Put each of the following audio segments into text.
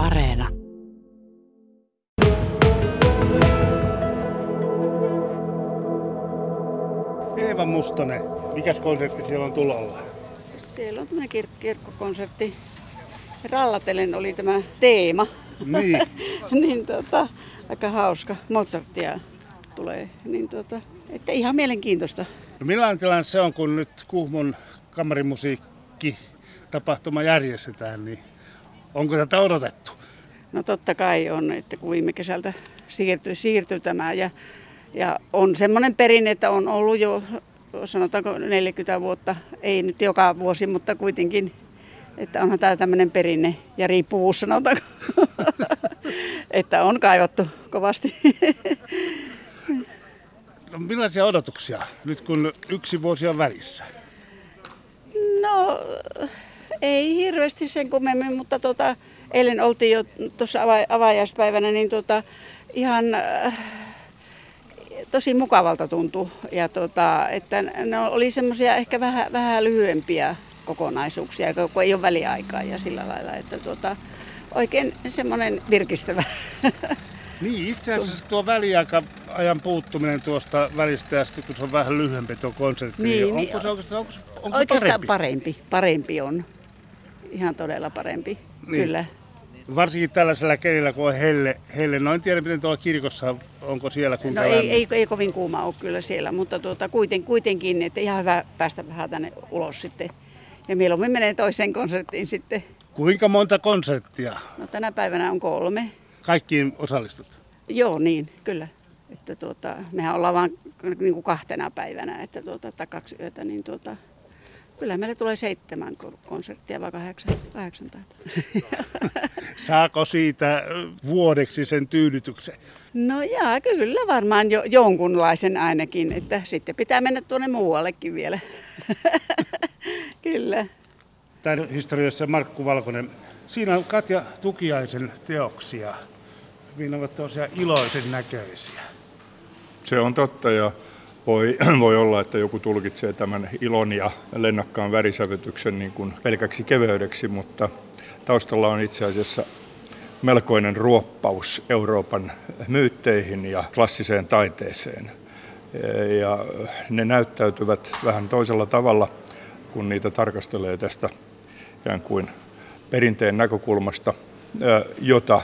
Areena. Eeva Mustonen, mikäs konsertti siellä on tulolla? Siellä on tämmöinen kir- kirkkokonsertti. Rallatellen oli tämä teema. Niin, niin tota, aika hauska. Mozartia tulee. Niin tota, että ihan mielenkiintoista. no millainen tilanne se on, kun nyt Kuhmon kamarimusiikki tapahtuma järjestetään, niin onko tätä odotettu? No totta kai on, että kun viime kesältä siirtyi, siirtyi tämä ja, ja on semmoinen perinne, että on ollut jo sanotaanko 40 vuotta, ei nyt joka vuosi, mutta kuitenkin, että onhan tämä tämmöinen perinne ja riippuvuus sanotaanko, että on kaivattu kovasti. No millaisia odotuksia nyt kun yksi vuosi on välissä? No ei hirveästi sen kummemmin, mutta tota, eilen oltiin jo tuossa ava- avajaispäivänä, niin tota, ihan äh, tosi mukavalta tuntui. Ja tota, että ne oli semmoisia ehkä vähän, vähän lyhyempiä kokonaisuuksia, kun ei ole väliaikaa ja sillä lailla, että tota, oikein semmoinen virkistävä. Niin, itse asiassa tuo väliaika-ajan puuttuminen tuosta välistä ja sitten kun se on vähän lyhyempi tuo konsertti, niin, Niin, onko niin. se oikeastaan onko, se- onko Oikeastaan parempi? parempi, parempi on. Ihan todella parempi, Niin. kyllä. Varsinkin tällaisella kelillä, kun on helle, helle. No en tiedä, miten tuolla kirkossa, onko siellä kuinka No ei, lämmin. ei, ei kovin kuuma ole kyllä siellä, mutta tuota, kuiten, kuitenkin, että ihan hyvä päästä vähän tänne ulos sitten. Ja mieluummin menee toiseen konserttiin sitten. Kuinka monta konserttia? No, tänä päivänä on kolme. Kaikkiin osallistut? Joo, niin, kyllä. Että tuota, mehän ollaan vain niin kuin kahtena päivänä, että tuota, tai kaksi yötä, niin tuota, kyllä meille tulee seitsemän ko- konserttia vai kahdeksan, kahdeksan taitaa. Saako siitä vuodeksi sen tyydytyksen? No jaa, kyllä varmaan jo, jonkunlaisen ainakin, että sitten pitää mennä tuonne muuallekin vielä. kyllä. Tämän historiassa Markku Valkonen. Siinä on Katja Tukiaisen teoksia. Siinä ovat tosiaan iloisen näköisiä. Se on totta ja voi, voi olla, että joku tulkitsee tämän ilon ja lennakkaan värisävytyksen niin kuin pelkäksi keveydeksi, mutta taustalla on itse asiassa melkoinen ruoppaus Euroopan myytteihin ja klassiseen taiteeseen. Ja ne näyttäytyvät vähän toisella tavalla, kun niitä tarkastelee tästä ikään kuin perinteen näkökulmasta, jota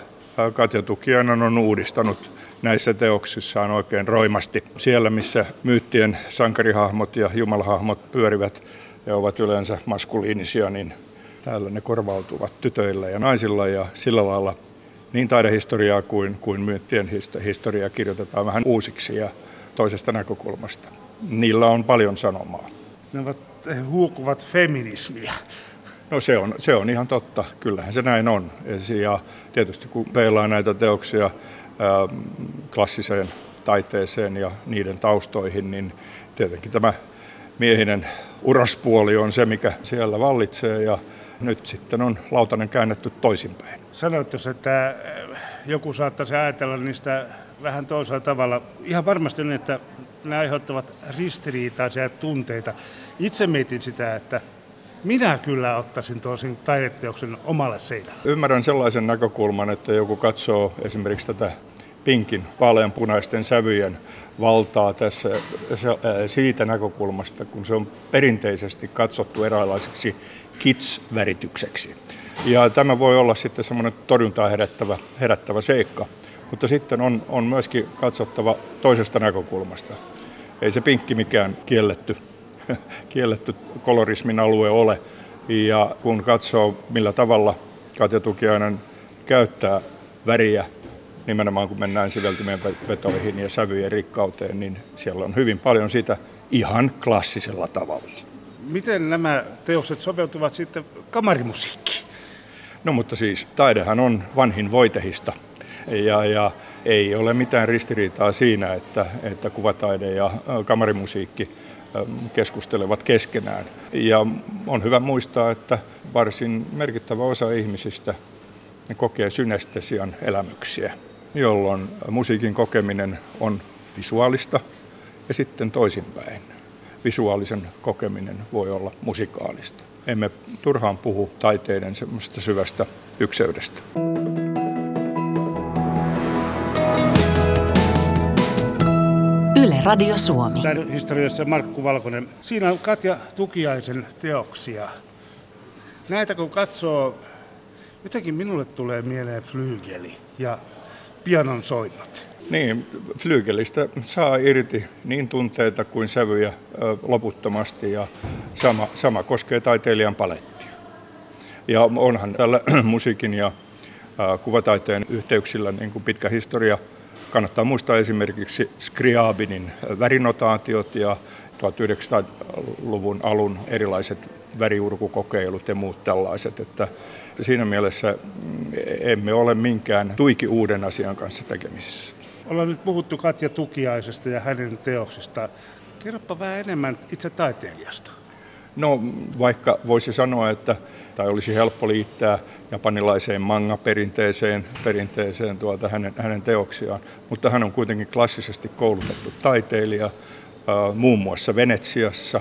Katja Tukiainen on uudistanut näissä teoksissaan oikein roimasti. Siellä, missä myyttien sankarihahmot ja jumalahahmot pyörivät ja ovat yleensä maskuliinisia, niin täällä ne korvautuvat tytöillä ja naisilla ja sillä lailla niin taidehistoriaa kuin, kuin myyttien historiaa kirjoitetaan vähän uusiksi ja toisesta näkökulmasta. Niillä on paljon sanomaa. Ne ovat, he huokuvat feminismiä. No se on, se on ihan totta, kyllähän se näin on. Ja tietysti kun peilaa näitä teoksia klassiseen taiteeseen ja niiden taustoihin, niin tietenkin tämä miehinen uraspuoli on se, mikä siellä vallitsee ja nyt sitten on lautanen käännetty toisinpäin. Sanoitko, että äh, joku saattaisi ajatella niistä vähän toisella tavalla. Ihan varmasti niin, että ne aiheuttavat ristiriitaisia tunteita. Itse mietin sitä, että minä kyllä ottaisin tosin taideteoksen omalle seinälle. Ymmärrän sellaisen näkökulman, että joku katsoo esimerkiksi tätä pinkin vaaleanpunaisten sävyjen valtaa tässä siitä näkökulmasta, kun se on perinteisesti katsottu eräänlaiseksi kits-väritykseksi. Ja tämä voi olla sitten semmoinen torjuntaa herättävä, herättävä seikka. Mutta sitten on, on myöskin katsottava toisesta näkökulmasta. Ei se pinkki mikään kielletty, kielletty kolorismin alue ole. Ja kun katsoo, millä tavalla Katja Tukiainen käyttää väriä, nimenomaan kun mennään siveltimien vetoihin ja sävyjen rikkauteen, niin siellä on hyvin paljon sitä ihan klassisella tavalla. Miten nämä teokset sopeutuvat sitten kamarimusiikkiin? No mutta siis taidehan on vanhin voitehista ja, ja ei ole mitään ristiriitaa siinä, että, että kuvataide ja kamarimusiikki keskustelevat keskenään. Ja on hyvä muistaa, että varsin merkittävä osa ihmisistä kokee synestesian elämyksiä, jolloin musiikin kokeminen on visuaalista ja sitten toisinpäin. Visuaalisen kokeminen voi olla musikaalista. Emme turhaan puhu taiteiden semmoista syvästä ykseydestä. Yle Radio Suomi. Tämän historiassa Markku Valkonen. Siinä on Katja Tukiaisen teoksia. Näitä kun katsoo, jotenkin minulle tulee mieleen flygeli ja pianon soinnot. Niin, flyygelistä saa irti niin tunteita kuin sävyjä loputtomasti ja sama, sama koskee taiteilijan palettia. Ja onhan tällä musiikin ja kuvataiteen yhteyksillä niin kuin pitkä historia. Kannattaa muistaa esimerkiksi Scriabinin värinotaatiot ja 1900-luvun alun erilaiset väriurkukokeilut ja muut tällaiset. Että siinä mielessä mm, emme ole minkään tuiki uuden asian kanssa tekemisissä. Ollaan nyt puhuttu Katja Tukiaisesta ja hänen teoksistaan. Kerropa vähän enemmän itse taiteilijasta. No vaikka voisi sanoa, että tai olisi helppo liittää japanilaiseen manga-perinteeseen perinteeseen tuota hänen, hänen teoksiaan, mutta hän on kuitenkin klassisesti koulutettu taiteilija, muun muassa Venetsiassa,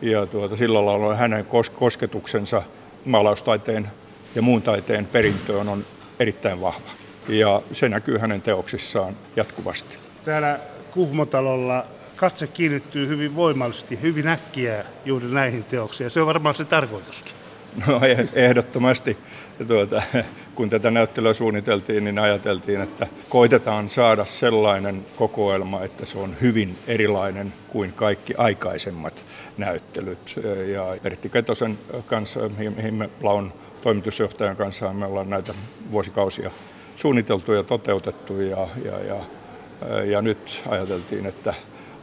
ja tuota, sillä lailla hänen kosketuksensa maalaustaiteen ja muun taiteen perintöön on erittäin vahva. Ja se näkyy hänen teoksissaan jatkuvasti. Täällä Kuhmotalolla katse kiinnittyy hyvin voimallisesti, hyvin äkkiä juuri näihin teoksiin. Se on varmaan se tarkoituskin. No eh, ehdottomasti. Tuota, kun tätä näyttelyä suunniteltiin, niin ajateltiin, että koitetaan saada sellainen kokoelma, että se on hyvin erilainen kuin kaikki aikaisemmat näyttelyt. Ja Pertti Ketosen kanssa, mihin me Laun toimitusjohtajan kanssa me ollaan näitä vuosikausia suunniteltu ja toteutettu ja, ja, ja, ja nyt ajateltiin, että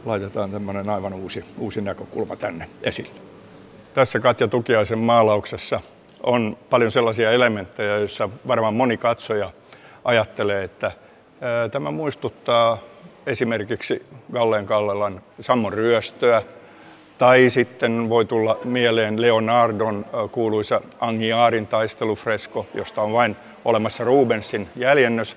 laitetaan tämmöinen aivan uusi, uusi näkökulma tänne esille. Tässä Katja Tukiaisen maalauksessa on paljon sellaisia elementtejä, joissa varmaan moni katsoja ajattelee, että tämä muistuttaa esimerkiksi Galleen Kallelan Sammon ryöstöä, tai sitten voi tulla mieleen Leonardon kuuluisa Angiarin taistelufresko, josta on vain olemassa Rubensin jäljennös.